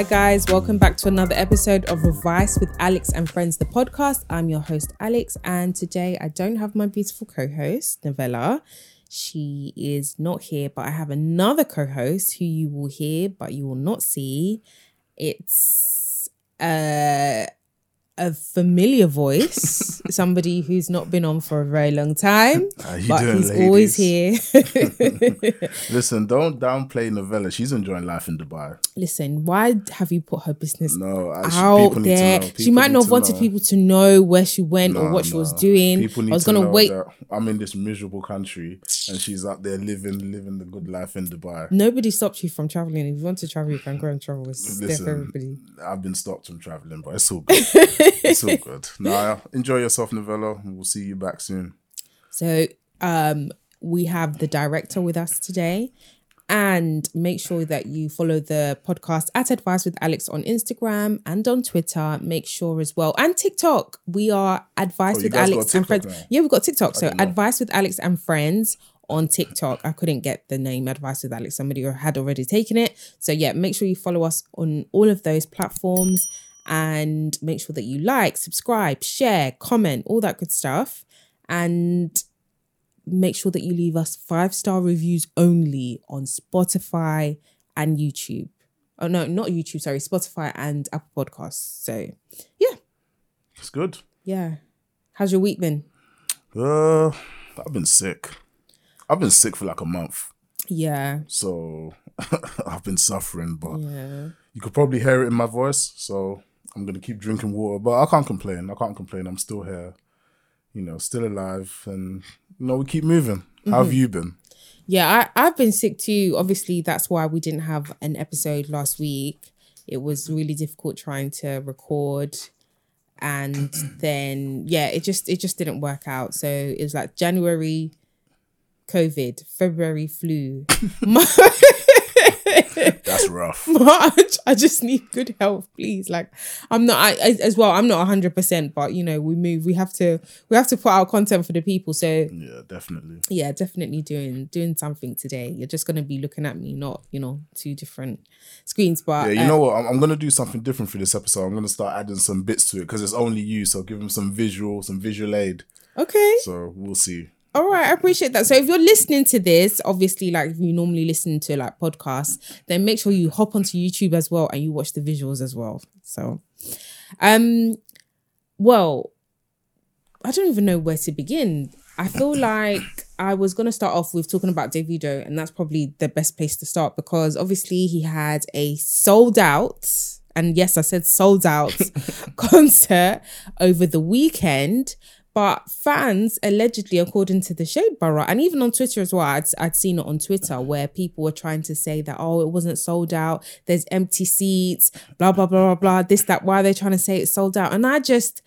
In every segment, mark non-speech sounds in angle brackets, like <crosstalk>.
Hi, guys. Welcome back to another episode of Advice with Alex and Friends, the podcast. I'm your host, Alex, and today I don't have my beautiful co host, Novella. She is not here, but I have another co host who you will hear, but you will not see. It's uh, a familiar voice, <laughs> somebody who's not been on for a very long time, <laughs> but doing, he's ladies? always here. <laughs> Listen, don't downplay Novella. She's enjoying life in Dubai. Listen, why have you put her business No, out there? She might not have wanted know. people to know where she went or No, what she was doing. People need I was to gonna know wait. I'm in this miserable country, and she's out there living living the good life in Dubai. Nobody stops you from traveling. If you want to travel, you can go and travel. It's Listen, everybody. I've been stopped from traveling, but it's all good. It's all <laughs> good. Now, enjoy yourself, Novella. We'll see you back soon. So um, we have the director with us today. And make sure that you follow the podcast at Advice with Alex on Instagram and on Twitter. Make sure as well. And TikTok. We are Advice Oh, with Alex and Friends. now? Yeah, we've got TikTok. So. Advice with Alex and Friends on TikTok. I couldn't get the name Advice with Alex. Somebody had already taken it. So yeah, make sure you follow us on all of those platforms and make sure that you like, subscribe, share, comment, all that good stuff. And make sure that you leave us five star reviews only on Spotify and YouTube. Oh no, not YouTube, sorry, Spotify and Apple Podcasts. So yeah, It's good. yeah. How's your week been? Uh, I've been sick. I've been sick for like a month, Yeah, so <laughs> I've been suffering. But yeah. you could probably hear it in my voice, so I'm gonna keep drinking water. But I can't complain. I can't complain. I'm still here, you know, still alive, and you know, we keep moving. How have mm-hmm. you been? Yeah, I, I've been sick too. Obviously, that's why we didn't have an episode last week. It was really difficult trying to record. And <clears throat> then yeah, it just it just didn't work out. So it was like January COVID, February flu. <laughs> <laughs> <laughs> That's rough. March, I just need good health, please. Like, I'm not, I, I as well. I'm not hundred percent, but you know, we move. We have to, we have to put out content for the people. So Yeah, definitely. yeah, definitely doing doing something today. You're just gonna be looking at me, not you know, two different screens. But Yeah, you uh, know what? I'm, I'm gonna do something different for this episode. I'm gonna start adding some bits to it because it's only you. So give them some visual, some visual aid. okay, So we'll see. All right, I appreciate that. So if you're listening to this, obviously, like you normally listen to like podcasts, then make sure you hop onto YouTube as well and you watch the visuals as well. So, um, well, I don't even know where to begin. I feel like I was gonna start off with talking about Davido, and that's probably the best place to start because obviously he had a sold out, and yes, I said sold out <laughs> concert over the weekend. But fans allegedly, according to the Shade Borough, and even on Twitter as well, I'd, I'd seen it on Twitter where people were trying to say that, oh, it wasn't sold out, there's empty seats, blah, blah, blah, blah, blah, this, that, why are they trying to say it's sold out? And I just,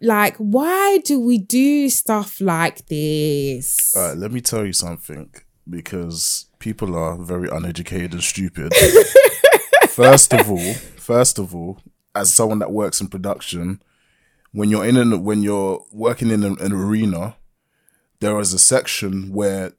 like, why do we do stuff like this? All right, let me tell you something because people are very uneducated and stupid. <laughs> first of all, first of all, as someone that works in production, when you're in an when you're working in an, an arena, there is a section where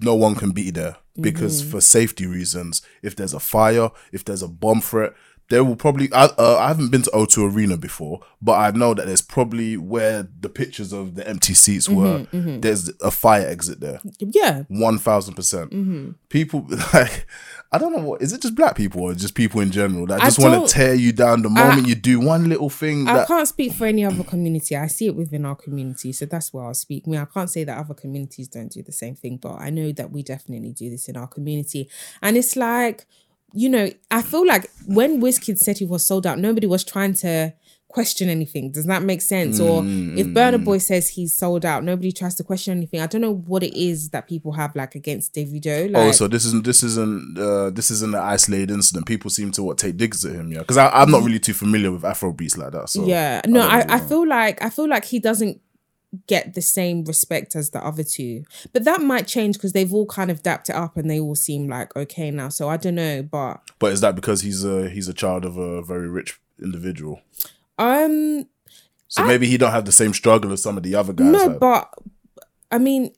no one can be there because mm-hmm. for safety reasons. If there's a fire, if there's a bomb threat, there will probably. I, uh, I haven't been to O2 Arena before, but I know that there's probably where the pictures of the empty seats were. Mm-hmm, mm-hmm. There's a fire exit there. yeah. One thousand percent. Mm-hmm. People <laughs> like I don't know what is it just black people or just people in general that I just want to tear you down the moment you do one little thing I that can't speak for any other community. I see it within our community, so that's where I'll speak. I mean, I can't say that other communities don't do the same thing, but I know that we definitely do this in our community. And it's like, you know, I feel like when WizKid said he was sold out, nobody was trying to question anything. Does that make sense? Or if Burna Boy says he's sold out, nobody tries to question anything. I don't know what it is that people have like against Davido. Like, Oh, so this isn't this isn't uh, this isn't an isolated incident. People seem to what take digs at him, yeah. Because I'm not really too familiar with Afro beats like that. So yeah no don't I, really I feel like i feel like he doesn't get the same respect as the other two but that might change because they've all kind of dapped it up and they all seem like okay now so i don't know but But is that because he's a he's a child of a very rich individual? um So maybe he don't have the same struggle as some of the other guys. no have. but i mean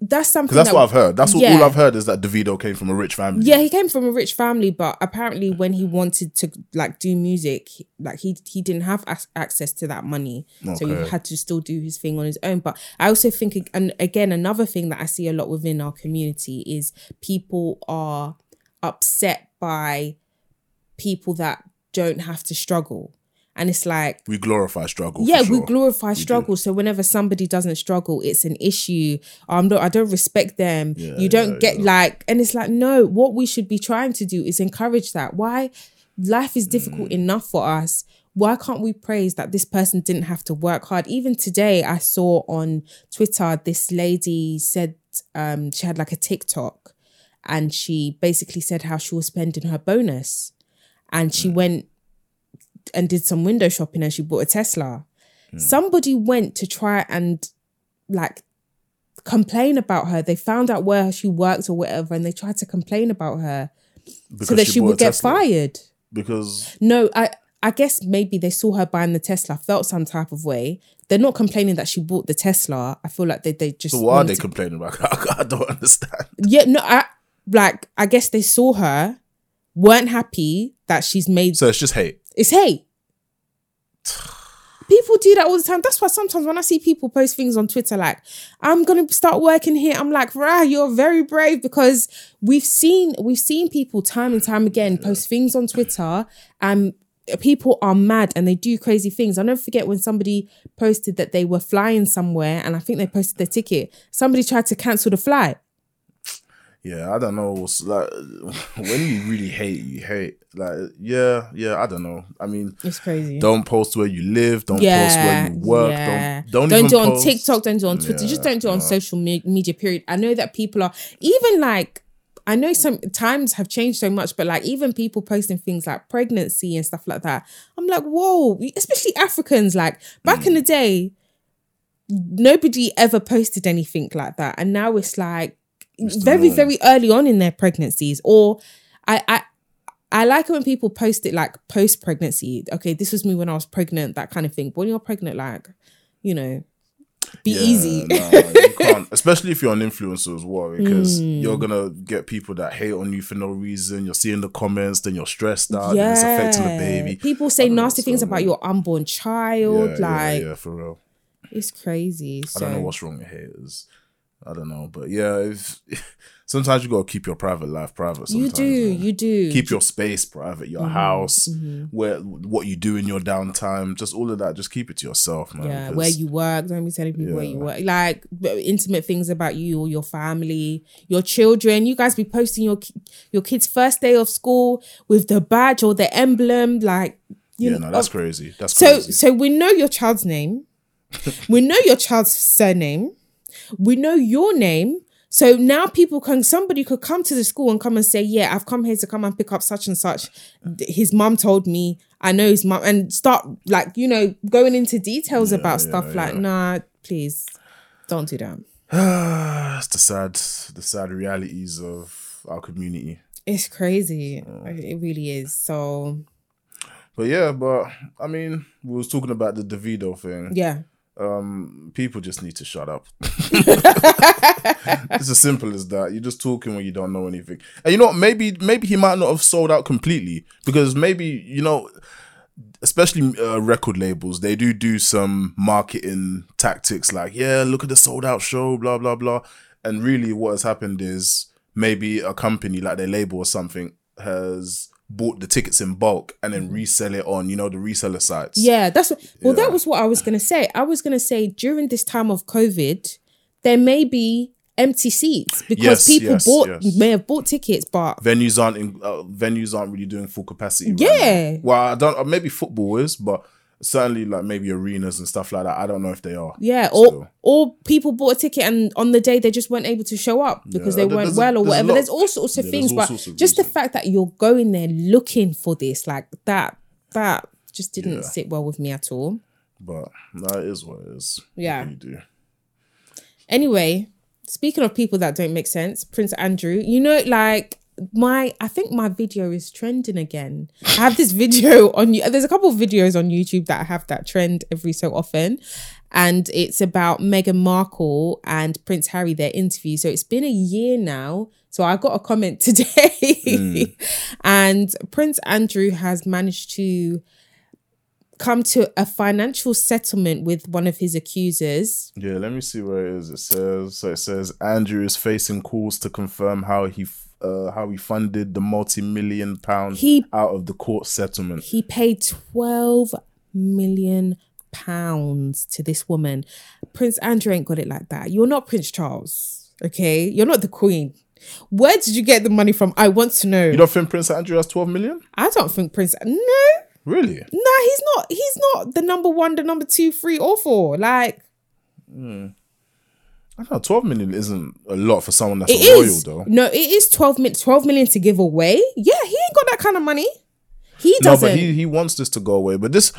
that's something that's that what I've heard. That's all, Yeah. all I've heard is that Davido came from a rich family. Yeah, he came from a rich family, but apparently when he wanted to like do music, like he he didn't have ac- access to that money, so he had to still do his thing on his own. But I also think, and again, another thing that I see a lot within our community is people are upset by people that don't have to struggle, and it's like We glorify struggle. yeah, we sure. glorify struggle. So whenever somebody doesn't struggle, it's an issue. I'm not. I don't respect them. Yeah, you don't yeah, get yeah. like, and it's like no. What we should be trying to do is encourage that. Why life is difficult Mm. enough for us. Why can't we praise that this person didn't have to work hard? Even today, I saw on Twitter this lady said um, she had like a TikTok, and she basically said how she was spending her bonus, and Mm. she went and did some window shopping and she bought a Tesla. Hmm. Somebody went to try and like complain about her. They found out where she worked or whatever and they tried to complain about her so that she, a would get Tesla. fired. Because No, I I guess maybe they saw her buying the Tesla, felt some type of way. They're not complaining that she bought the Tesla. I feel like they they just so what are they to- complaining about? <laughs> I don't understand. yeah, no, I like I guess they saw her, weren't happy that she's made So it's just hate. It's hate. People do that all the time. That's why sometimes when I see people post things on Twitter like, I'm gonna start working here, I'm like, rah, you're very brave because we've seen we've seen people time and time again post things on Twitter and people are mad and they do crazy things. I'll never forget when somebody posted that they were flying somewhere and I think they posted their ticket. Somebody tried to cancel the flight. Yeah, I don't know. What's like <laughs> when you really hate, you hate. Like, yeah, yeah, I don't know. I mean, It's crazy. don't post where you live. Don't yeah, post where you work. yeah. Don't don't, don't even do it on post. TikTok. Don't do it on Twitter. Just don't do it on no. social me- media. Period. I know that people are even like. I know some times have changed so much, but like even people posting things like pregnancy and stuff like that, I'm like, whoa! Especially Africans. Like back Mm. in the day, nobody ever posted anything like that, and now it's like very, very early on in their pregnancies. Or I, I, I like it when people post it like post pregnancy. Okay, this was me when I was pregnant, that kind of thing. But when you're pregnant, like, you know, be Yeah, easy. nah, you <laughs> can't, especially if you're an influencer as well, because Mm. you're gonna get people that hate on you for no reason. You're seeing the comments, then you're stressed out, and it's affecting the baby. People say nasty things about your unborn child. yeah, like, yeah, yeah, for real. it's crazy. I don't know what's wrong with haters. I don't know, but yeah, if, <laughs> sometimes you gotta keep your private life private. you do, you do. keep your space private, your Mm-hmm, house, where what you do in your downtime, just all of that. Just keep it to yourself, man. yeah, where you work. Don't be telling people where you work. Like intimate things about you or your family, your children. You guys be posting your your kid's first day of school with the badge or the emblem. Like, you yeah, know, no, that's oh, crazy. That's So, crazy. so we know your child's name. we know your child's surname. We know your name. So now people can, somebody could come to the school and come and say, yeah, I've come here to come and pick up such and such. His mum told me, I know his mum, and start like, you know, going into details about stuff like, nah, please don't do that. <sighs> it's the sad, the sad realities of our community. It's crazy. It really is. So, But yeah, but I mean, we was talking about the Davido thing. yeah. Um, people just need to shut up. <laughs> <laughs> it's as simple as that. You're just talking when you don't know anything. And you know, what? maybe maybe he might not have sold out completely because maybe you know, especially uh, record labels, they do do some marketing tactics like, yeah, look at the sold out show, blah blah blah. And really, what has happened is maybe a company like their label or something has bought the tickets in bulk and then resell it on you know the reseller sites. Yeah, that's what, well, Yeah. that was what I was gonna say. I was gonna say during this time of COVID, there may be empty seats because Yes, people yes, bought yes. may have bought tickets, but venues aren't in, uh, venues aren't really doing full capacity. Yeah. now. Well, I don't. uh, Maybe football is, but certainly like maybe arenas and stuff like that. I don't know if they are. yeah, Still. or or people bought a ticket and on the day they just weren't able to show up because Yeah, they weren't well or there's whatever. There's all sorts of yeah, things, but of just the fact that you're going there looking for this, like that, that just didn't Yeah. sit well with me at all. But no, it is what it is. Yeah. you do. Anyway, speaking of people that don't make sense, Prince Andrew, you know, like my, I think my video is trending again. I have this <laughs> video on you. There's a couple of videos on YouTube that I have that trend every so often, and it's about Meghan Markle and Prince Harry, their interview. So it's been a year now. So I got a comment <laughs> today, hmm. and Prince Andrew has managed to come to a financial settlement with one of his accusers. Yeah, let me see where it is. It says so. It says Andrew is facing calls to confirm how he f- uh, how he funded the multi-million pound He- out of the court settlement. He paid 12 million pounds to this woman. Prince Andrew ain't got it like that. You're not Prince Charles, okay? You're not the Queen. Where did you get the money from? I want to know. You don't think Prince Andrew has twelve million? I don't think Prince. No, Really? no, he's not. He's not the number one, the number two, three, or four. Like I don't know. Twelve million isn't a lot for someone that's it a royal, though. No, it is 12 million. 12 million to give away. Yeah, he ain't got that kind of money. He doesn't. No, but he he wants this to go away. But this,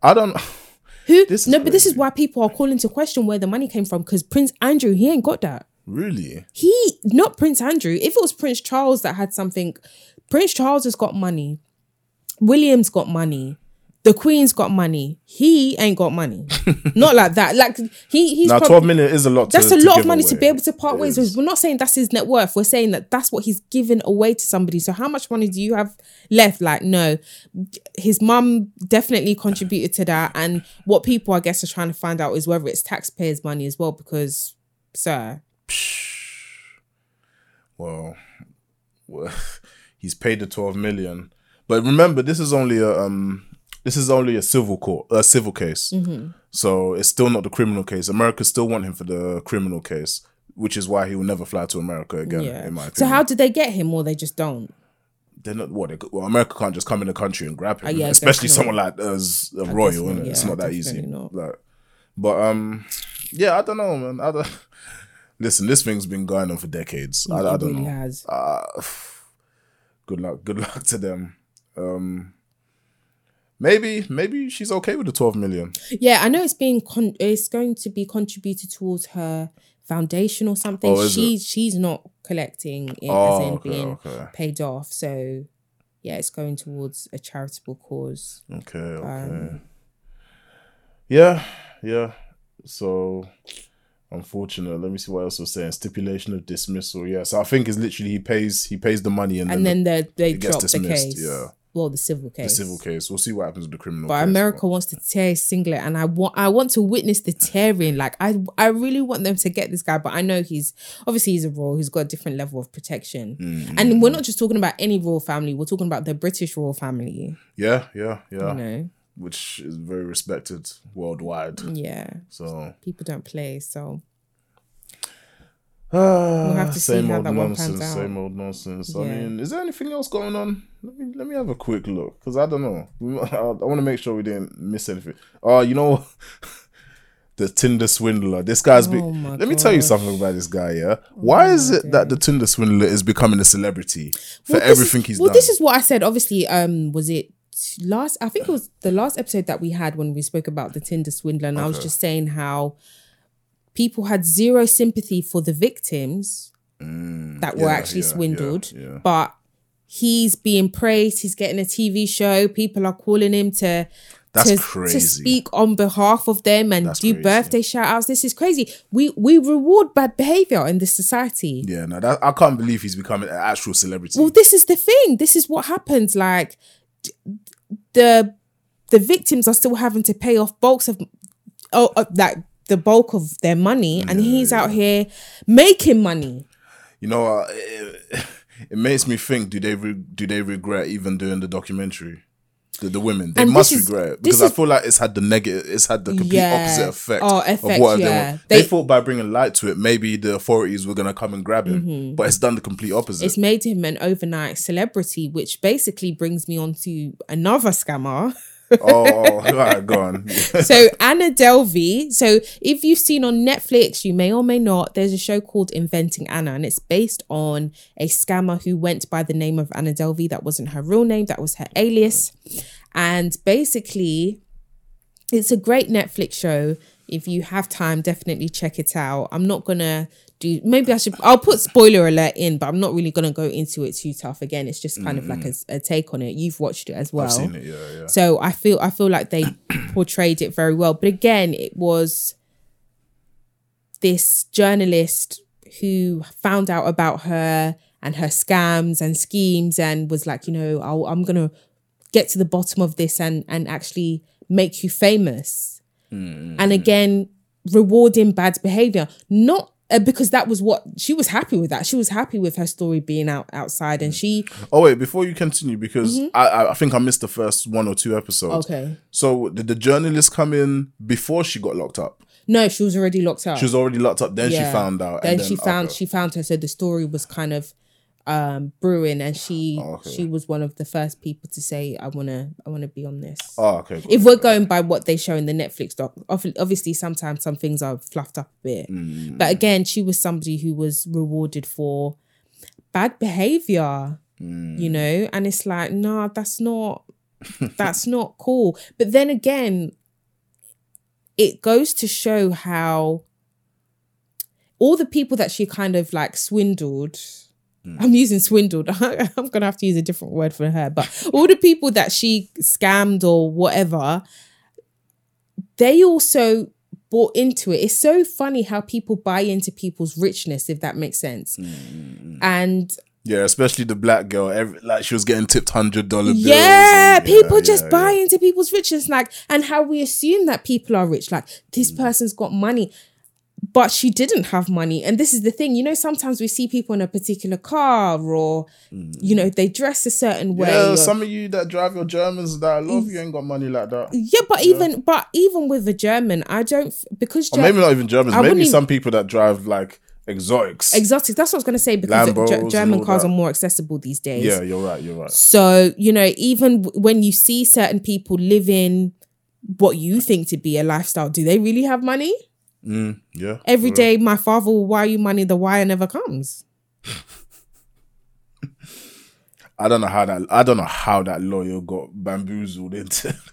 I don't. <laughs> Who? this is no, but this is why people are calling to question where the money came from because Prince Andrew, he ain't got that. Really? He, not Prince Andrew. If it was Prince Charles that had something, Prince Charles has got money. William's got money. The Queen's got money. He ain't got money. <laughs> not like that. Like he, he's Now, twelve million is a lot. That's to, a lot of money to be able to part It ways with. We're not saying that's his net worth. We're saying that that's what he's given away to somebody. So how much money do you have left? Like, no, his mum definitely contributed to that. And what people, I guess, are trying to find out is whether it's taxpayers' money as well. Because, sir, <sighs> Well, well, <laughs> he's paid the twelve million, but remember, this is only a um, this is only a civil court, a civil case. Mm-hmm. So it's still not the criminal case. America still want him for the criminal case, which is why he will never fly to America again. yeah. In my opinion. So how did they get him, or they just don't? they're not what? They, well, America can't just come in the country and grab him, Uh, yeah, especially someone like us, a royal. not, innit? It's not that easy. not. Like, but um, yeah, I don't know, man. I don't. <laughs> Listen, this thing's been going on for decades. I, I don't really know. has. uh, <sighs> good luck good luck to them um maybe maybe she's okay with the 12 million Yeah, I know it's being con- it's going to be contributed towards her foundation or something. Oh, is she she's not collecting it as Oh, in okay, being okay. paid off. So yeah, it's going towards a charitable cause. okay okay Um, yeah yeah so unfortunate let me see what else was saying stipulation of dismissal yeah so i think it's literally he pays he pays the money and, And then, then the, they gets drop the dismissed, case. yeah. Well, the civil case. the civil case we'll see what happens with the criminal But case, America wants to tear his singlet, and I want I want to witness the tearing. Like I I really want them to get this guy, but I know he's obviously he's a royal. He's got a different level of protection, Mm-hmm. and we're not just talking about any royal family. We're talking about the British royal family. yeah yeah yeah You know, which is very respected worldwide yeah. so People don't play, so we'll have to see same how old that one pans nonsense, out. same old nonsense. I mean, is there anything else going on? Let me let me have a quick look because I don't know. I, want to make sure we didn't miss anything. Oh, you know, <laughs> the Tinder swindler. This guy's Oh been. Let me tell you. Oh something about this guy. Yeah, why is it that the Tinder swindler is becoming a celebrity for Well, everything is, he's well, done? Well, this is what I said. Obviously, um, was it last? I think it was the last episode that we had when we spoke about the Tinder swindler, and I was just saying how people had zero sympathy for the victims that were Mm, yeah, actually yeah, swindled, yeah, yeah. but he's being praised. He's getting a TV show. People are calling him to. That's to, crazy. to speak on behalf of them and That's do crazy. birthday shout outs. This is crazy. We we reward bad behavior in this society. yeah, no, that, I can't believe he's becoming an actual celebrity. Well, this is the thing. This is what happens. Like the the victims are still having to pay off bulks of oh uh, like the bulk of their money, and he's out here making money. you know, uh, it, <laughs> it makes me think: do they re- do they regret even doing the documentary? The, the women they And must is- regret because I feel like it's had the negative, it's had the complete Yeah. opposite effect, Oh, of what they yeah. want. They, They- thought by bringing light to it, maybe the authorities were gonna come and grab him, but it's done the complete opposite. Mm-hmm. It's made him an overnight celebrity, which basically brings me on to another scammer. <laughs> oh, <laughs> right, go on. <laughs> so Anna Delvey. So if you've seen on Netflix, you may or may not. There's a show called Inventing Anna, and it's based on a scammer who went by the name of Anna Delvey. That wasn't her real name. That was her alias. And basically, it's a great Netflix show. If you have time, definitely check it out. I'm not gonna do. Maybe I should. I'll put spoiler alert in, but I'm not really gonna go into it too tough. Again, it's just kind of like a, a take on it. You've watched it as well. I've seen it, yeah, yeah. So I feel I feel like they <clears throat> portrayed it very well. But again, it was this journalist who found out about her and her scams and schemes and was like, you know, I'll, I'm gonna get to the bottom of this and and actually make you famous. And again, rewarding bad behavior, not uh, because that was what she was happy with. That she was happy with her story being out outside, and she Oh wait, before you continue, because I, I I think I missed the first one or two episodes. Mm-hmm. okay. So did the journalist come in before she got locked up? No, she was already locked up. She was already locked up. Then Yeah. she found out. then and she found okay. she found her so the story was kind of um brewing and she Oh, Okay. she was one of the first people to say i want to i want to be on this Oh, okay. if we're going by what they show in the netflix doc obviously sometimes some things are fluffed up a bit Mm. but again she was somebody who was rewarded for bad behavior Mm. you know and it's like nah that's not <laughs> that's not cool but then again it goes to show how all the people that she kind of like swindled Mm. i'm using swindled <laughs> i'm gonna have to use a different word for her but all the people that she scammed or whatever they also bought into it it's so funny how people buy into people's richness if that makes sense mm, mm, and Yeah, especially the black girl. Every, like she was getting tipped hundred dollar bills. yeah, and- people yeah, just yeah, buy yeah. into people's riches, like, and how we assume that people are rich. Like, this Mm. person's got money, but she didn't have money. And this is the thing, you know, sometimes we see people in a particular car or, you know, they dress a certain way. Yeah, or- some of you that drive your Germans that I love, you ain't got money like that. yeah, but even, but even with a German, I don't, because maybe not even Germans. I maybe some people that drive like exotics. exotics, that's what I was going to say, because and German cars that. are more accessible these days. yeah, you're right. You're right. So, you know, even w- when you see certain people living what you think to be a lifestyle, do they really have money? Mm, yeah. Every day, my father will wire you money, the wire never comes. <laughs> I don't know how that. I don't know how that lawyer got bamboozled into. <laughs>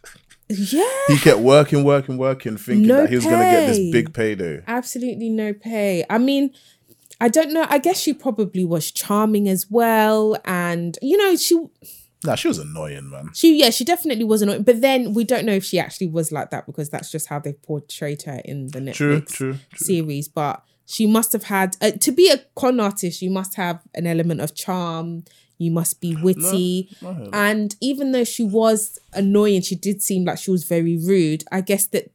Yeah, he kept working, working, working, thinking No that he was gonna get this pay. big payday. absolutely no pay. I mean, I don't know. I guess she probably was charming as well. And, you know, she, Nah, she was annoying, man. she, yeah, she definitely was annoying. But then we don't know if she actually was like that because that's just how they portrayed her in the Netflix True, true, true. series. But she must have had, uh, to be a con artist, you must have an element of charm. You must be witty. That. And even though she was annoying, she did seem like she was very rude. I guess that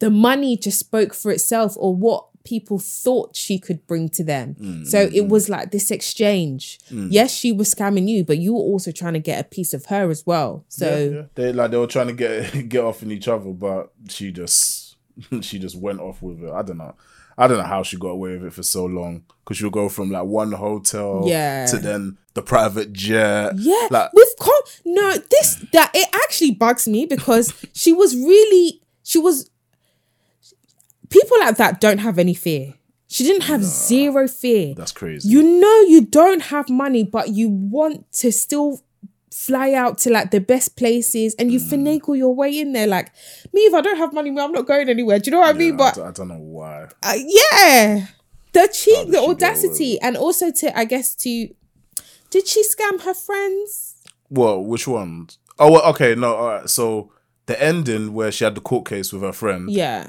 the money just spoke for itself or what people thought she could bring to them. So mm, it mm. was like this exchange. Mm. Yes, she was scamming you, but you were also trying to get a piece of her as well. So Yeah, yeah. they like they were trying to get <laughs> get off in each other, but she just <laughs> she just went off with it. I don't know. I don't know how she got away with it for so long. Cause she'll go from like one hotel Yeah. to then the private jet. Yeah, Like with con no this that it actually bugs me because <laughs> she was really she was people like that don't have any fear. She didn't have zero fear. that's crazy. You know you don't have money, but you want to still fly out to like the best places and Mm. you finagle your way in there. Like me, if I don't have money, me, I'm not going anywhere. Do you know what I mean? But I, don't, I don't know why. uh, yeah, the cheek, the she get away audacity, and also to I guess to did she scam her friends? Well, which one? Oh, well, okay, no, all right. So the ending where she had the court case with her friend. Yeah.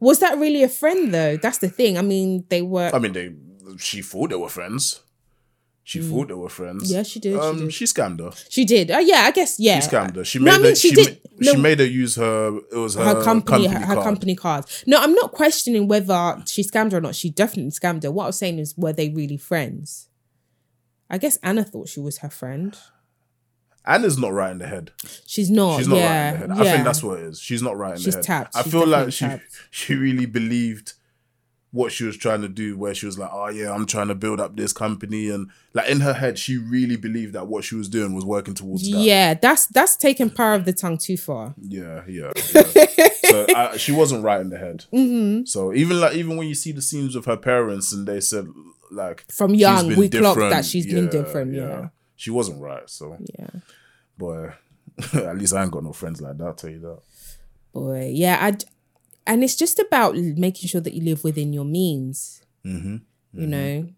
Was that really a friend though? That's the thing. I mean, they were. I mean, they she thought they were friends. She thought they were friends. Mm. Yeah, she did, she Um, did. she scammed her. she did. Oh yeah, I guess. Yeah. She scammed her. She No, made I mean, her. she She, did- ma- she made her use her. It was her, her company, her, her card. company cards. No, I'm not questioning whether she scammed her or not. She definitely scammed her. What I was saying is, were they really friends? I guess Anna thought she was her friend. Anna's not right in the head. She's not. She's not yeah, right in the head. yeah. I think that's what it is. She's not right in She's the head. tapped. I She's feel like she tapped. she really believed what she was trying to do. Where she was like, "Oh yeah, I'm trying to build up this company," and like in her head, she really believed that what she was doing was working towards that. Yeah, that's that's taking power of the tongue too far. Yeah, yeah. yeah. so I, <laughs> she wasn't right in the head. Mm-hmm. So even like even when you see the scenes with her parents and they said like From young, we clocked different, that she's been different, yeah. She wasn't right. So Yeah. boy, <laughs> at least I ain't got no friends like that. I'll tell you that. Boy, yeah, I and it's just about making sure that you live within your means. Mm-hmm. You know,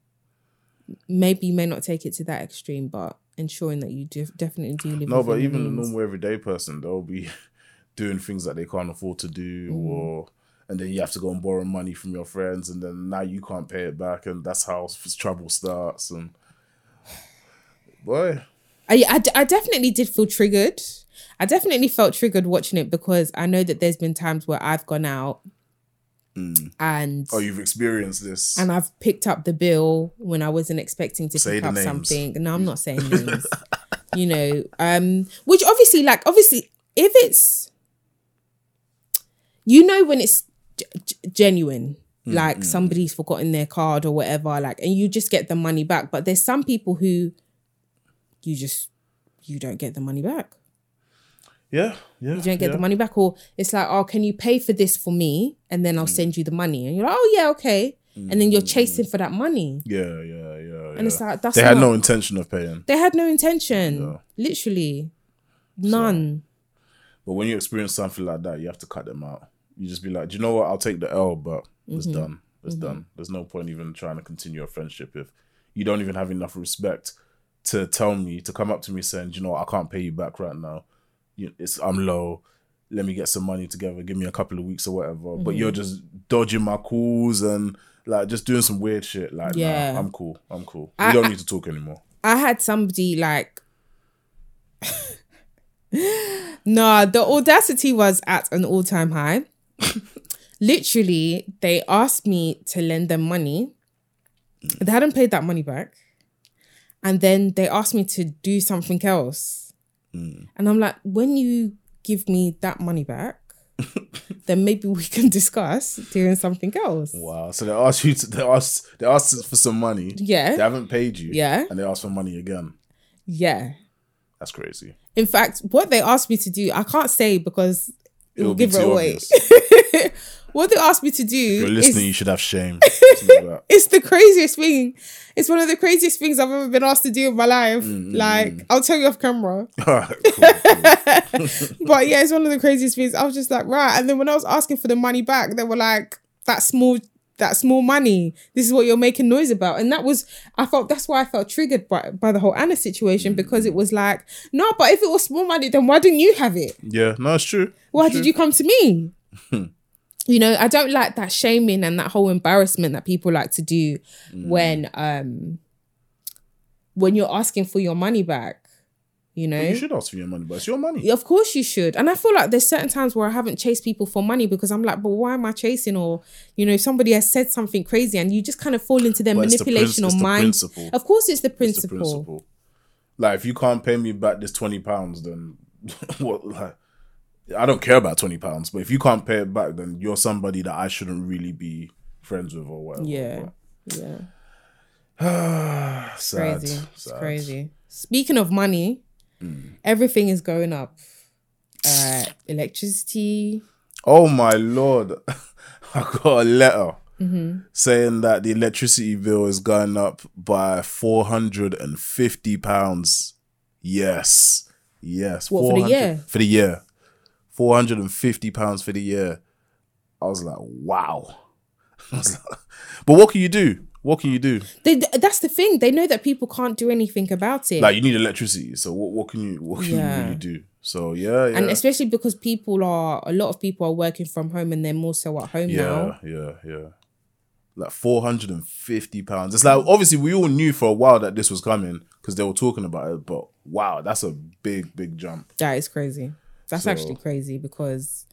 maybe you may not take it to that extreme, but ensuring that you def- definitely do live. No, but even the means. normal everyday person, they'll be <laughs> doing things that they can't afford to do, Mm. or and then you have to go and borrow money from your friends, and then now you can't pay it back, and that's how trouble starts. And boy, I, I, I definitely did feel triggered. I definitely felt triggered watching it because I know that there's been times where I've gone out and oh, you've experienced this. and I've picked up the bill when I wasn't expecting to Say pick up names. something. No, I'm <laughs> not saying names. you know, um, which obviously, like, obviously, if it's, you know, when it's g- g- genuine, Mm, like somebody's forgotten their card or whatever, like, and you just get the money back. But there's some people who you just you don't get the money back. yeah, yeah, You don't get yeah. the money back, or it's like, oh, can you pay for this for me, and then I'll Mm. send you the money, and you're like, oh yeah, okay, and then you're chasing for that money. Yeah, yeah, yeah. And it's like that's they had not- no intention of paying. They had no intention, Yeah. literally, none. But when you experience something like that, you have to cut them out. You just be like, do you know what? I'll take the L, but it's Mm-hmm. done. It's done. There's no point even trying to continue a friendship if you don't even have enough respect to tell me to come up to me saying, you know, what? I can't pay you back right now. You, it's I'm low. Let me get some money together. Give me a couple of weeks or whatever. But Mm-hmm. you're just dodging my calls and like just doing some weird shit. Like, Yeah. nah, I'm cool. I'm cool. We don't need to talk anymore. I had somebody like. <laughs> nah, the audacity was at an all time high. <laughs> Literally, they asked me to lend them money. They hadn't paid that money back. And then they asked me to do something else. Hmm. And I'm like, when you give me that money back, <laughs> then maybe we can discuss doing something else. Wow. So they asked you to they asked they asked for some money. Yeah. They haven't paid you. Yeah. And they asked for money again. Yeah. That's crazy. In fact, what they asked me to do, I can't say because it will be give it too away. <laughs> what they asked me to do If you're listening, you should have shame. Listen to that. it's the craziest thing. It's one of the craziest things I've ever been asked to do in my life. Mm, Like, I'll tell you off camera. <laughs> Cool, cool. <laughs> But yeah, it's one of the craziest things. I was just like, right. And then when I was asking for the money back, they were like, that small that more money. This is what you're making noise about. And that was I felt that's why I felt triggered by, by the whole Anna situation because it was like, no, but if it was more money, then why didn't you have it? Yeah, no, it's true. Why It's did true. you come to me? <laughs> you know, I don't like that shaming and that whole embarrassment that people like to do Mm. when um when you're asking for your money back. You know, You should ask for your money, but it's your money. of course you should. And I feel like there's certain times where I haven't chased people for money because I'm like, but why am I chasing? Or, you know, if somebody has said something crazy and you just kind of fall into their But the manipulation it's or mind. Of course it's the It's principle. the principle. Like, if you can't pay me back this twenty pounds, then <laughs> what? Like, I don't care about twenty pounds, but if you can't pay it back, then you're somebody that I shouldn't really be friends with or whatever. Yeah. Yeah. <sighs> <sighs> Sad, Crazy. It's crazy. Speaking of money, everything is going up. Uh electricity. Oh my lord! <laughs> I got a letter Mm-hmm. saying that the electricity bill is going up by four hundred and fifty pounds. Yes, yes. What, for the year? For the year, four hundred and fifty pounds for the year. I was like, wow. <laughs> I was like- but what can you do? What can you do? They, that's the thing. They know that people can't do anything about it. Like you need electricity, so what? What can you? What can Yeah. you really do? So yeah, yeah, and especially because people are a lot of people are working from home and they're more so at home yeah, now. yeah, yeah. Yeah. Like four hundred and fifty pounds. It's like obviously we all knew for a while that this was coming because they were talking about it. But wow, that's a big, big jump. That is crazy. That's So- actually crazy because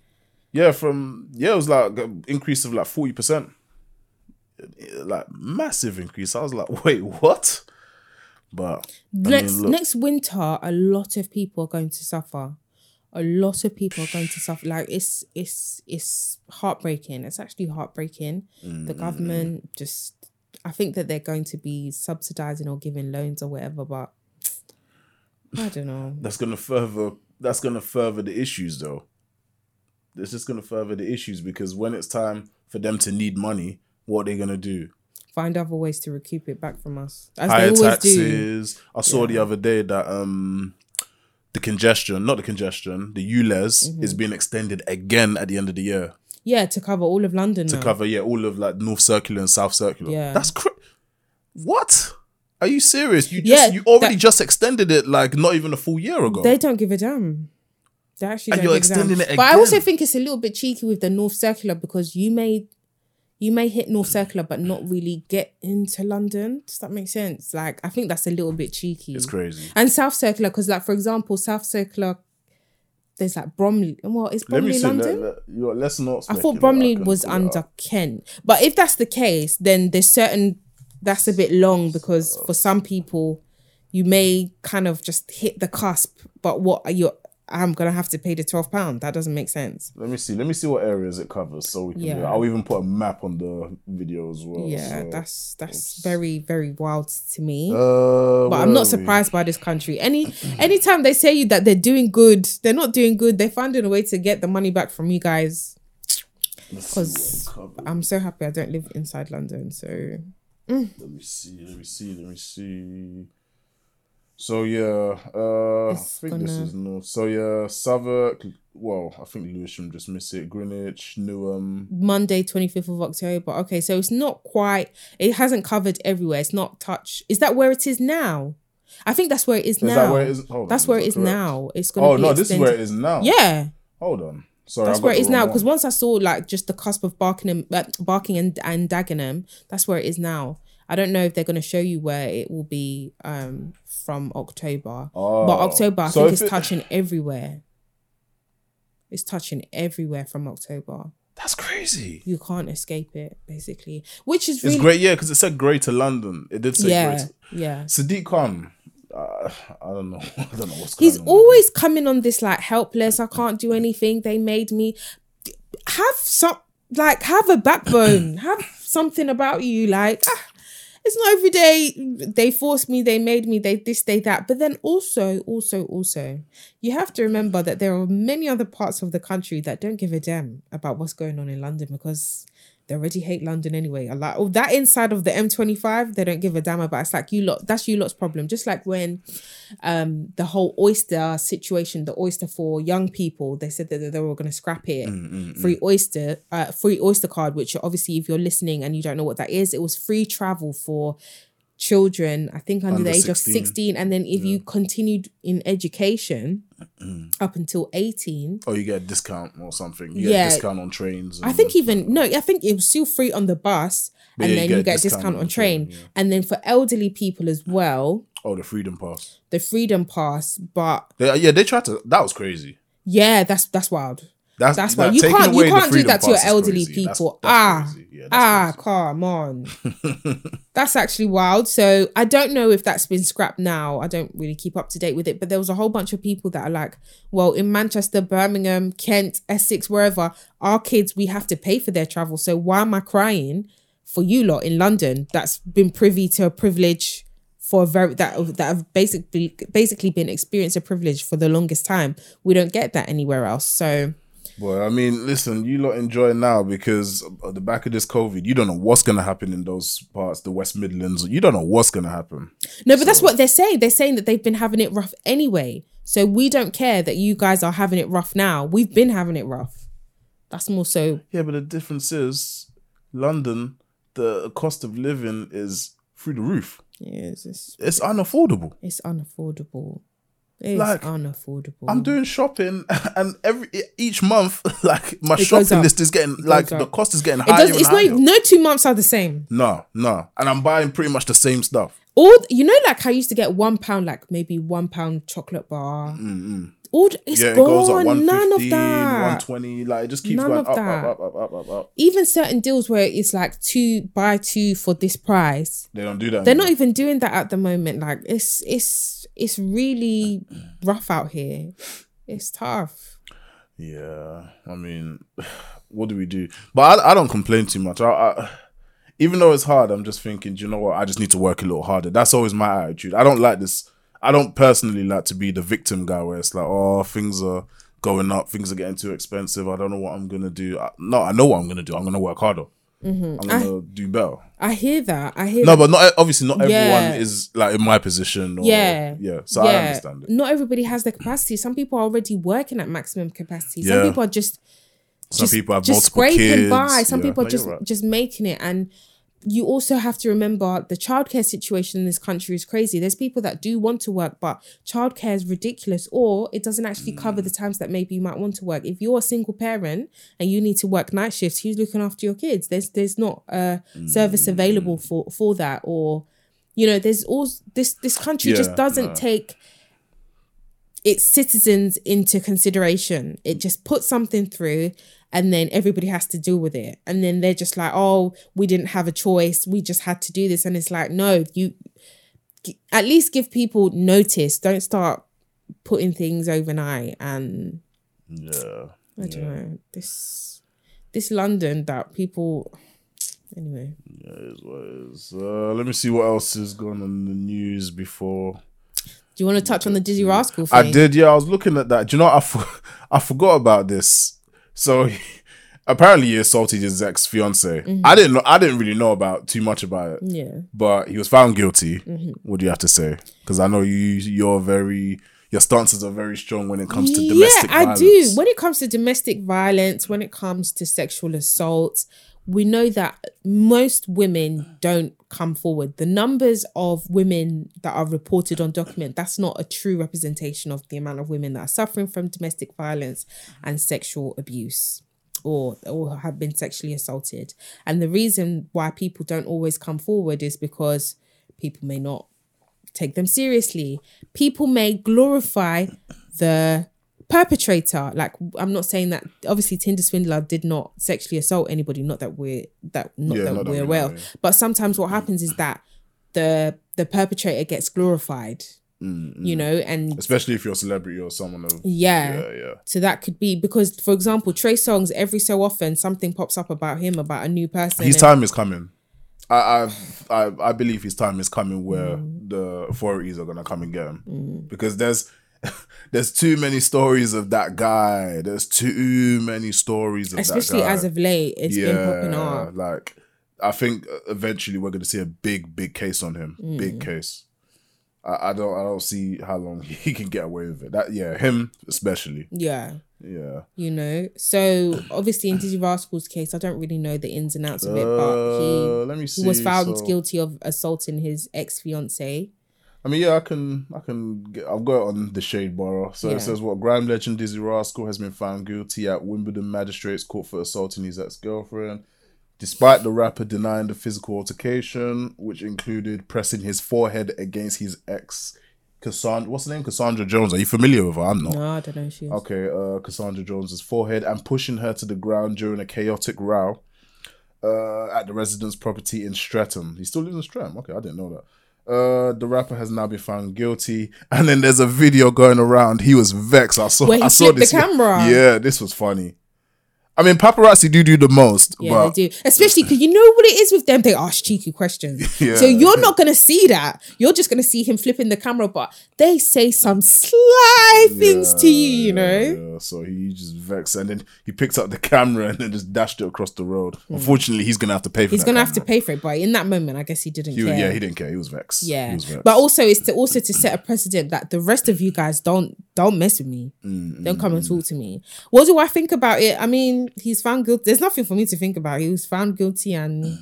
Yeah, from yeah, it was like an increase of like forty percent. Like massive increase. I was like, <laughs> wait, what? But I next mean, look, next winter a lot of people are going to suffer. A lot of people are going to suffer. Like it's it's it's heartbreaking. It's actually heartbreaking. The Mm. government just I think that they're going to be subsidizing or giving loans or whatever, but I don't know. that's gonna further that's gonna further the issues though. It's just gonna further the issues because when it's time for them to need money, what they're they gonna do? Find other ways to recoup it back from us. As higher they always do. taxes. I saw the other day that um the congestion, not the congestion, the ULEZ Mm-hmm. is being extended again at the end of the year Yeah, to cover all of London to now. cover yeah all of like North Circular and South Circular. Yeah. that's cra- what. Are you serious? You Yeah, just you already that- just extended it like not even a full year ago. They don't give a damn. They actually And you're a damn. extending it But I also think it's a little bit cheeky with the North Circular because you may you may hit North Circular but not really get into London. Does that make sense? Like I think that's a little bit cheeky. It's crazy. And South Circular, because like for example, South Circular, there's like Bromley. Well, is Bromley see. London? Let, let, let's not. I thought Bromley was under. Kent. But if that's the case, then there's certain that's a bit long because for some people, you may kind of just hit the cusp. But what are you? I'm gonna have to pay the twelve pound. That doesn't make sense. Let me see. Let me see what areas it covers, so we can. Yeah. I'll even put a map on the video as well. Yeah, so. that's that's very very wild to me. Uh, but I'm not surprised by this country. Any anytime they say you that they're doing good, they're not doing good. They're finding a way to get the money back from you guys. Because I'm so happy I don't live inside London. So Let me see. Let me see. Let me see. So yeah, uh, I think this gonna- is north. So yeah, Southwark. Well, I think Lewisham just missed it. Greenwich, Newham. Monday, 25th of October. Okay, so it's not quite. It hasn't covered everywhere. It's not touch. Is that where it is now? I think that's where it is, Is now. that where it is? On, That's where that it is correct? now. It's gonna. Oh be no, this is where it is now. Yeah. Hold on. Sorry, That's where it is now. Because once I saw like just the cusp of Barking, uh, Barking and, and Dagenham, that's where it is now. I don't know if they're going to show you where it will be um, from October, but Oh. October I So think it's it- touching everywhere. It's touching everywhere from October. That's crazy. You can't escape it, basically. Which is It's great, yeah, because it said Greater London. It did say yeah, Greater. yeah. Sadiq Khan. Uh, I don't know. <laughs> I don't know what's going on. He's always coming on this like helpless. I can't do anything. They made me have some like have a backbone. have something about you. Like ah, it's not every day they forced me. They made me. They this. They that. But then also, also, also, you have to remember that there are many other parts of the country that don't give a damn about what's going on in London because. They already hate London anyway. A lot. Oh, that inside of the M25, they don't give a damn about. It's like you lot. That's you lot's problem. Just like when um the whole oyster situation the oyster for young people they said that they were going to scrap it free oyster uh free oyster card which obviously if you're listening and you don't know what that is it was free travel for children i think under, Under the age 16. of 16 and then if you continued in education up until 18 Oh, you get a discount or something. You get Yeah. a discount on trains. I think even no, I think it was still free on the bus, But and yeah, you then get you get a discount, on train. yeah. And then for elderly people as mm. well, Oh, the Freedom Pass. the freedom pass. But They, yeah, they tried to. That was crazy. yeah, that's that's wild. That's That's that- why you can't you can't do that to your elderly crazy. That's- people. that's ah. Yeah, ah, crazy. come on. <laughs> that's actually wild. So I don't know if that's been scrapped now. I don't really keep up to date with it. But there was a whole bunch of people that are like, well, in Manchester, Birmingham, Kent, Essex, wherever, our kids we have to pay for their travel. So why am I crying for you lot in London that's been privy to a privilege? For a very that that have basically basically been experienced a privilege for the longest time. We don't get that anywhere else. So Boy, I mean, listen, you lot enjoy now because at the back of this COVID, you don't know what's gonna happen in those parts, the West Midlands. You don't know what's gonna happen. No, but that's what they're saying. They're saying that they've been having it rough anyway. So we don't care that you guys are having it rough now. We've been having it rough. That's more so. Yeah, but the difference is, London, the cost of living is through the roof. Yes, it's, It's unaffordable. it's unaffordable. It's Like, unaffordable. I'm doing shopping, <laughs> and every each month, <laughs> like my goes shopping list is getting like the cost is getting it higher. does. It's not. higher. even- No two months are the same. No, no, and I'm buying pretty much the same stuff. All you know, like I used to get one pound, like maybe one pound chocolate bar. Mm, mm. All it's Yeah, it gone. goes up None of that. 120, like it just keeps None going of up, that. up, up, up, up, up, up. Even certain deals where it's like two buy two for this price. They don't do that. They're anymore. not even doing that at the moment. Like it's it's it's really <clears throat> rough out here. It's tough. Yeah, I mean, <sighs> what do we do? But I, I don't complain too much. I, I, even though it's hard, I'm just thinking, do you know what? I just need to work a little harder. That's always my attitude. I don't like this. I don't personally like to be the victim guy where it's like, oh, things are going up, things are getting too expensive. I don't know what I'm gonna do. I, no, I know what I'm gonna do. I'm gonna work harder. Mm-hmm. I'm gonna do better. I hear that. I hear No, that. but not obviously not everyone Yeah. is like in my position. Or, Yeah. yeah. So I understand it. Not everybody has the capacity. Some people are already working at maximum capacity. Some Yeah. people are just Some just, people have just multiple scraping kids. by. Some Yeah. people are just right. just making it. And you also have to remember the childcare situation in this country is crazy. There's people that do want to work, but childcare is ridiculous, or it doesn't actually cover the times that maybe you might want to work. If you're a single parent and you need to work night shifts, who's looking after your kids? There's there's not a service mm. available for for that, or you know, there's all this this country just doesn't no. take its citizens into consideration. It just puts something through and then everybody has to deal with it. And then they're just like, oh, we didn't have a choice. We just had to do this. And it's like, no, you at least give people notice. Don't start putting things overnight. And Yeah. I don't know, this this London that people anyway. Yeah, it is what it is. Uh, let me see what else is going on in the news before. Do you want to touch on the Dizzee Rascal thing? I did, yeah. I was looking at that. Do you know? What? I for- <laughs> I forgot about this. So <laughs> apparently, he assaulted his ex fiance. I didn't know. I didn't really know about too much about it. Yeah. but he was found guilty. Mm-hmm. What do you have to say? Because I know you, you're very, your stances are very strong when it comes to domestic yeah, I violence. do. When it comes to domestic violence, when it comes to sexual assault, we know that most women don't come forward. The numbers of women that are reported on document, that's not a true representation of the amount of women that are suffering from domestic violence and sexual abuse or or have been sexually assaulted. And the reason why people don't always come forward is because people may not take them seriously. People may glorify the perpetrator. Like I'm not saying that obviously Tinder swindler did not sexually assault anybody, not that we're that not Yeah, that not we're we aware know, of. yeah. But sometimes what happens is that the the perpetrator gets glorified. You know, and Especially if you're a celebrity or someone of. yeah. Yeah, yeah. So that could be because, for example, Trey Songz, every so often something pops up about him, about a new person. His and- time is coming. I, I, I, believe his time is coming where Mm. the authorities are gonna come and get him because there's, <laughs> there's too many stories of that guy. There's too many stories of especially that guy. as of late, it's been popping up. Like, I think uh, eventually we're going to see a big, big case on him. Mm. Big case. I, I don't, I don't see how long <laughs> he can get away with it. That, yeah, him especially. Yeah. Yeah. you know. So obviously in Dizzee Rascal's case, I don't really know the ins and outs of it, but Uh, he see. he was found so- guilty of assaulting his ex fiancee. I mean, yeah, I can, I can. Get, I've got it on the shade bar. So Yeah. it says what grime legend Dizzee Rascal has been found guilty at Wimbledon Magistrates Court for assaulting his ex girlfriend, despite the rapper denying the physical altercation, which included pressing his forehead against his ex. Cassandra, what's the name? Cassandra Jones. Are you familiar with her? I'm not. No, I don't know she is. Okay, uh, Cassandra Jones's forehead and pushing her to the ground during a chaotic row uh, at the residence property in Streatham. He's still lives in Streatham. Okay, I didn't know that. Uh, the rapper has now been found guilty, and then there's a video going around. He was vexed. I saw. Where he I saw flipped the camera. Yeah, this was funny. I mean, paparazzi do do the most, Yeah, but they do. Especially because you know what it is with them. They ask cheeky questions. <laughs> Yeah. So you're not going to see that. You're just going to see him flipping the camera, but they say some sly things to you, you know? Yeah, so he just vexed, and then he picked up the camera and then just dashed it across the road. Unfortunately, he's gonna have to pay for. Hmm. He's going to have to pay for it. But in that moment, I guess he didn't He, care. yeah, he didn't care. He was vexed. Yeah, was vexed. but also it's to also to set a precedent that the rest of you guys don't don't mess with me. Mm, don't come and talk to me. What do I think about it? I mean, he's found guilty. There's nothing for me to think about. He was found guilty and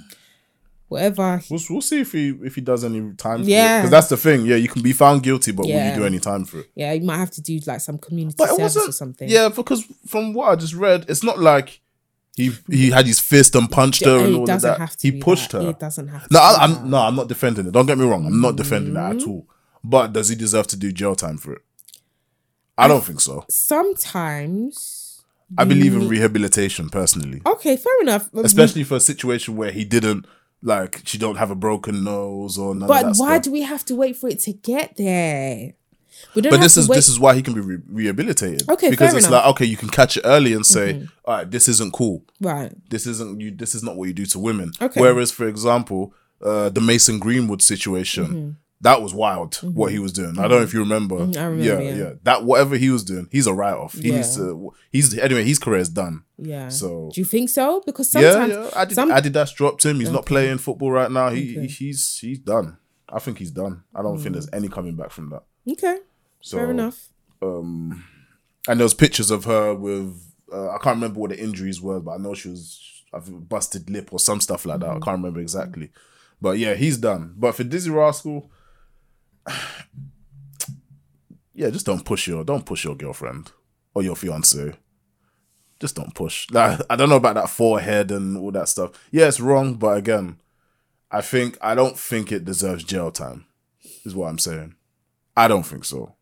whatever. We'll, we'll see if he if he does any time. Yeah. because that's the thing. Yeah, you can be found guilty, but will you do any time for it? Yeah, you might have to do like some community But service or something. Yeah, because from what I just read, it's not like he he had his fist and punched her and all of doesn't that. have to. he be pushed that. her. It doesn't have. To No, I, I'm no, I'm not defending it. Don't get me wrong. I'm not defending it Mm-hmm. at all. But does he deserve to do jail time for it? I don't think so. Sometimes. I believe in rehabilitation personally, Okay, fair enough. especially for a situation where he didn't like she don't have a broken nose or none but of that why stuff. do we have to wait for it to get there? We don't But this is wait- this is why he can be re- rehabilitated. Okay, because fair it's enough. Mm-hmm. like okay, you can catch it early and say, all right, this isn't cool. right. This isn't you. This is not what you do to women. Okay. Whereas, for example, uh, the Mason Greenwood situation. Mm-hmm. That was wild. What mm-hmm. he was doing. I don't know mm-hmm. if you remember. Mm, I remember, Yeah, yeah. yeah. That whatever he was doing, he's a write off. He Yeah. Uh, needs to. He's anyway. His career is done. Yeah. So Do you think so? Because sometimes yeah. Adidas, some- Adidas dropped him. He's not playing football right now. He, Okay. he he's he's done. I think he's done. I don't think there's mm. any coming back from that. Okay, So fair enough. um, and there was pictures of her with uh, I can't remember what the injuries were, but I know she was I think busted lip or some stuff like that. I mm-hmm. can't remember exactly. But yeah, he's done. But for Dizzee Rascal, <sighs> yeah, just don't push your don't push your girlfriend or your fiance. Just don't push. Like, I don't know about that forehead and all that stuff. Yeah, it's wrong, but again, I think I don't think it deserves jail time. Is what I'm saying. I don't think so.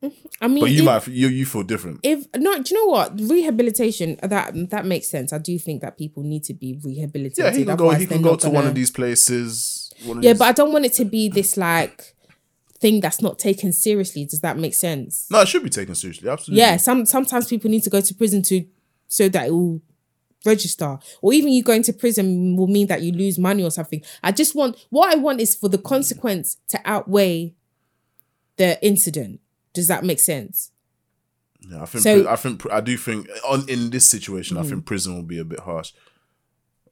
<laughs> I mean, But you if, might you you feel different. if no, do you know what rehabilitation that that makes sense. I do think that people need to be rehabilitated. Yeah, he can go. He can go to one gonna- of these places. Of Yeah, these- but I don't want it to be this like thing that's not taken seriously. Does that make sense? no, it should be taken seriously. Absolutely. Yeah, some sometimes people need to go to prison to so that it will register, or even you going to prison will mean that you lose money or something. I just want what I want is for the consequence to outweigh the incident. Does that make sense? Yeah, I think. So- I think. I do think on in this situation, Mm. I think prison will be a bit harsh.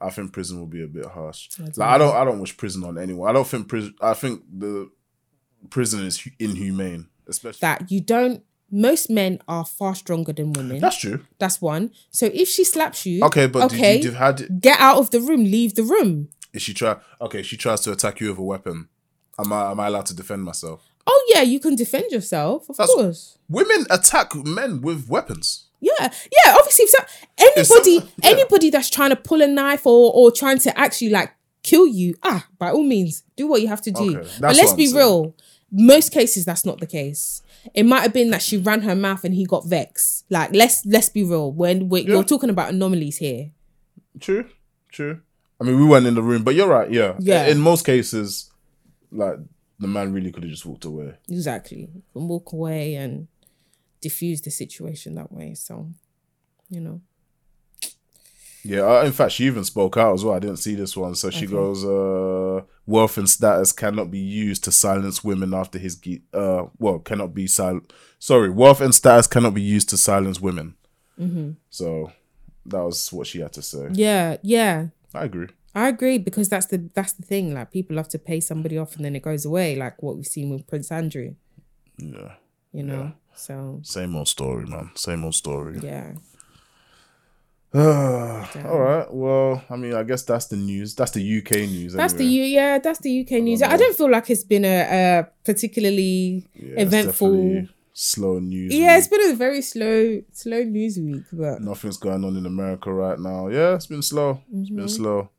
I think prison will be a bit harsh. Like I don't. I don't wish prison on anyone. I don't think prison. I think the prison is inhumane, especially. That you don't. Most men are far stronger than women. That's true. That's one. So if she slaps you, Okay, but okay, did you, did had get out of the room, leave the room. if she try? Okay, she tries to attack you with a weapon. Am I? Am I allowed to defend myself? Oh yeah, you can defend yourself, of That's- course. Women attack men with weapons. Yeah, yeah. Obviously, if so, anybody, some- <laughs> yeah. anybody that's trying to pull a knife or or trying to actually like kill you, ah, by all means, do what you have to do. Okay, but let's be saying. real. Most cases, that's not the case. It might have been that she ran her mouth and he got vexed. Like, let's let's be real. When we're, Yeah. we're talking about anomalies here, True, true. I mean, we weren't in the room, but you're right. Yeah, Yeah. In most cases, like the man really could have just walked away. exactly, can walk away and diffuse the situation that way. So, you know, Yeah, in fact, she even spoke out as well. I didn't see this one, so she Okay. goes, uh, "Wealth and status cannot be used to silence women after his ge- uh, well, cannot be silent. Sorry, wealth and status cannot be used to silence women." So that was what she had to say. yeah, yeah. I agree. I agree because that's the that's the thing. Like people love to pay somebody off and then it goes away, like what we've seen with Prince Andrew. Yeah, You know, so same old story, man. Same old story. yeah, <sighs> All right. Well, I mean, I guess that's the news. That's the UK news. that's the. U. Yeah, that's the UK news. I don't feel like it's been a, a particularly Yeah, eventful. slow news. Yeah, week. it's been a very slow, slow news week. But nothing's going on in America right now. Yeah, it's been slow. It's Mm-hmm. been slow.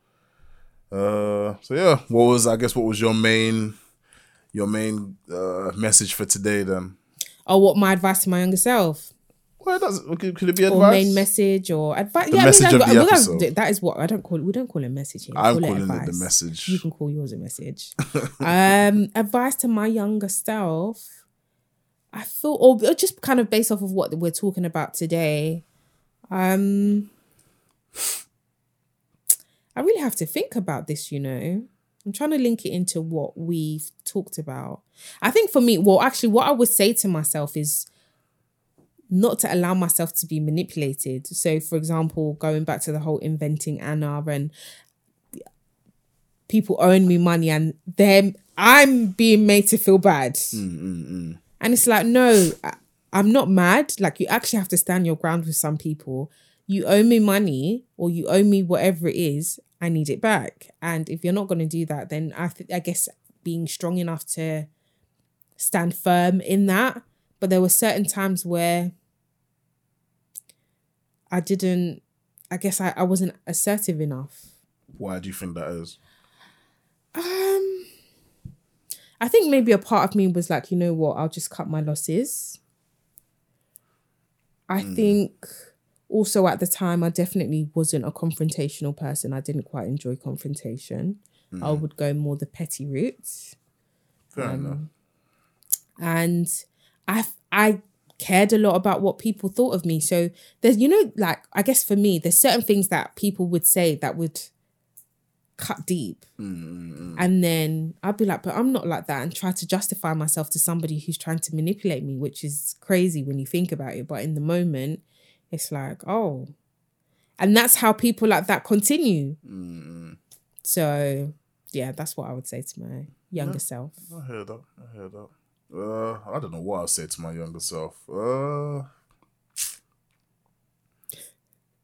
Uh, so yeah, what was I guess what was your main your main uh message for today then? oh, what my advice to my younger self, Well, does could, it be advice? or main message, or advice? The yeah, message I mean, of that's the that's- episode. that is what I don't call. We don't call it a message here. I'm call calling it the message. You can call yours a message. <laughs> um, advice to my younger self. I feel, or just kind of based off of what we're talking about today. Um, I really have to think about this. You know, I'm trying to link it into what we've talked about. I think for me, well, actually, what I would say to myself is not to allow myself to be manipulated. So, for example, going back to the whole inventing Anna and people owing me money and them I'm being made to feel bad. Mm, mm, mm. And it's like, no, I'm not mad. Like you actually have to stand your ground with some people. You owe me money or you owe me whatever it is, I need it back. And if you're not going to do that, then I, th- I guess being strong enough to stand firm in that. But there were certain times where I didn't, I guess I, I wasn't assertive enough. Why do you think that is? Um, I think maybe a part of me was like, you know what, I'll just cut my losses. I hmm. think also at the time, I definitely wasn't a confrontational person. I didn't quite enjoy confrontation. I hmm. would go more the petty route. Fair um, enough. and I I cared a lot about what people thought of me. So there's you know like I guess for me there's certain things that people would say that would cut deep. Mm-hmm. And then I'd be like, but I'm not like that and try to justify myself to somebody who's trying to manipulate me, which is crazy when you think about it. But in the moment, it's like, oh. And that's how people like that continue. Mm-hmm. So yeah, that's what I would say to my younger self. I hear that. I hear that. Uh, I don't know what I'll say to my younger self. Uh,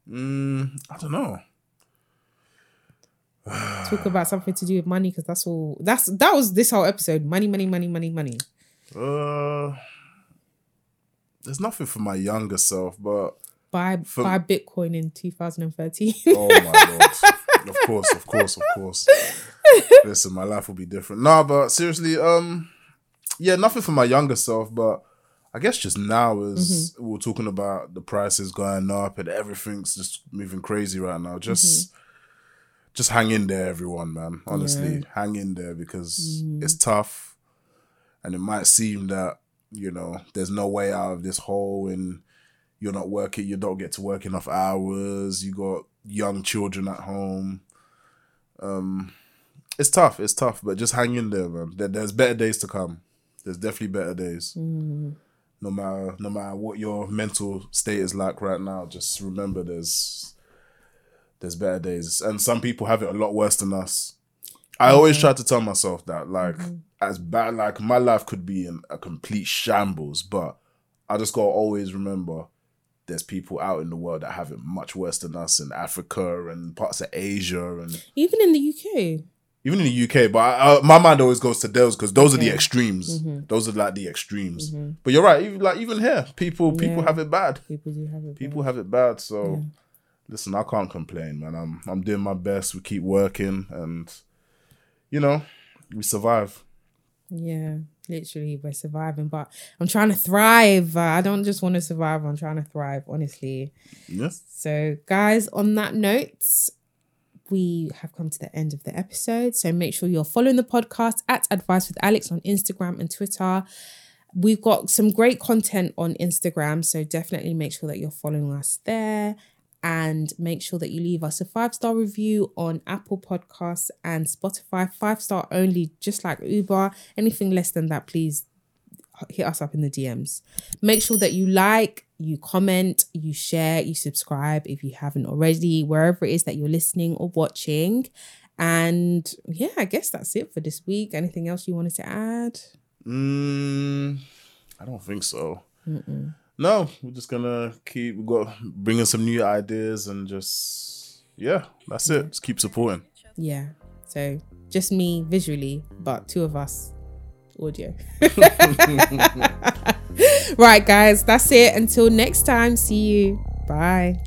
mm, I don't know. talk about something to do with money because that's all. That's that was this whole episode. Money, money, money, money, money. Uh, there's nothing for my younger self, but Buy For- buy Bitcoin in 2013. oh my <laughs> god, of course, of course, of course. Listen, my life will be different. Nah, but seriously, um, yeah, nothing for my younger self, but I guess just now is mm-hmm. we we're talking about the prices going up and everything's just moving crazy right now. Just mm-hmm. just hang in there, everyone, man. Honestly, hang in there because mm-hmm. it's tough, and it might seem that you know there's no way out of this hole, and you're not working, you don't get to work enough hours. You got young children at home. Um, it's tough. It's tough, but just hang in there, man. There, there's better days to come. There's definitely better days. Mm. No matter no matter what your mental state is like right now, just remember there's there's better days, and some people have it a lot worse than us. I always try to tell myself that, like, mm-hmm. as bad, like my life could be in a complete shambles, but I just gotta always remember there's people out in the world that have it much worse than us in Africa and parts of Asia and Even in the UK. Even in the UK. But I, I, my mind always goes to those because those are the Okay. extremes. Those are like the extremes. But you're right. Even like even here, people people Yeah. have it bad. People do have it. People have it bad. So listen, I can't complain, man. I'm I'm doing my best. We keep working, and you know, we survive. Yeah, literally, we're surviving, but I'm trying to thrive. Uh, I don't just want to survive, I'm trying to thrive, honestly. Yeah. So, guys, on that note, we have come to the end of the episode. So, make sure you're following the podcast at Advice with Alex on Instagram and Twitter. We've got some great content on Instagram, so definitely make sure that you're following us there and make sure that you leave us a five star review on Apple Podcasts and Spotify. Five star only, just like Uber. Anything less than that, please hit us up in the DMs. Make sure that you like, you comment, you share, you subscribe if you haven't already, wherever it is that you're listening or watching. And yeah, I guess that's it for this week. Anything else you wanted to add? Mm, I don't think so. No, we're just gonna keep we got bringing some new ideas and just yeah, that's it. Just keep supporting. Yeah. So just me visually, but two of us audio. <laughs> right, guys, that's it. Until next time, see you. Bye.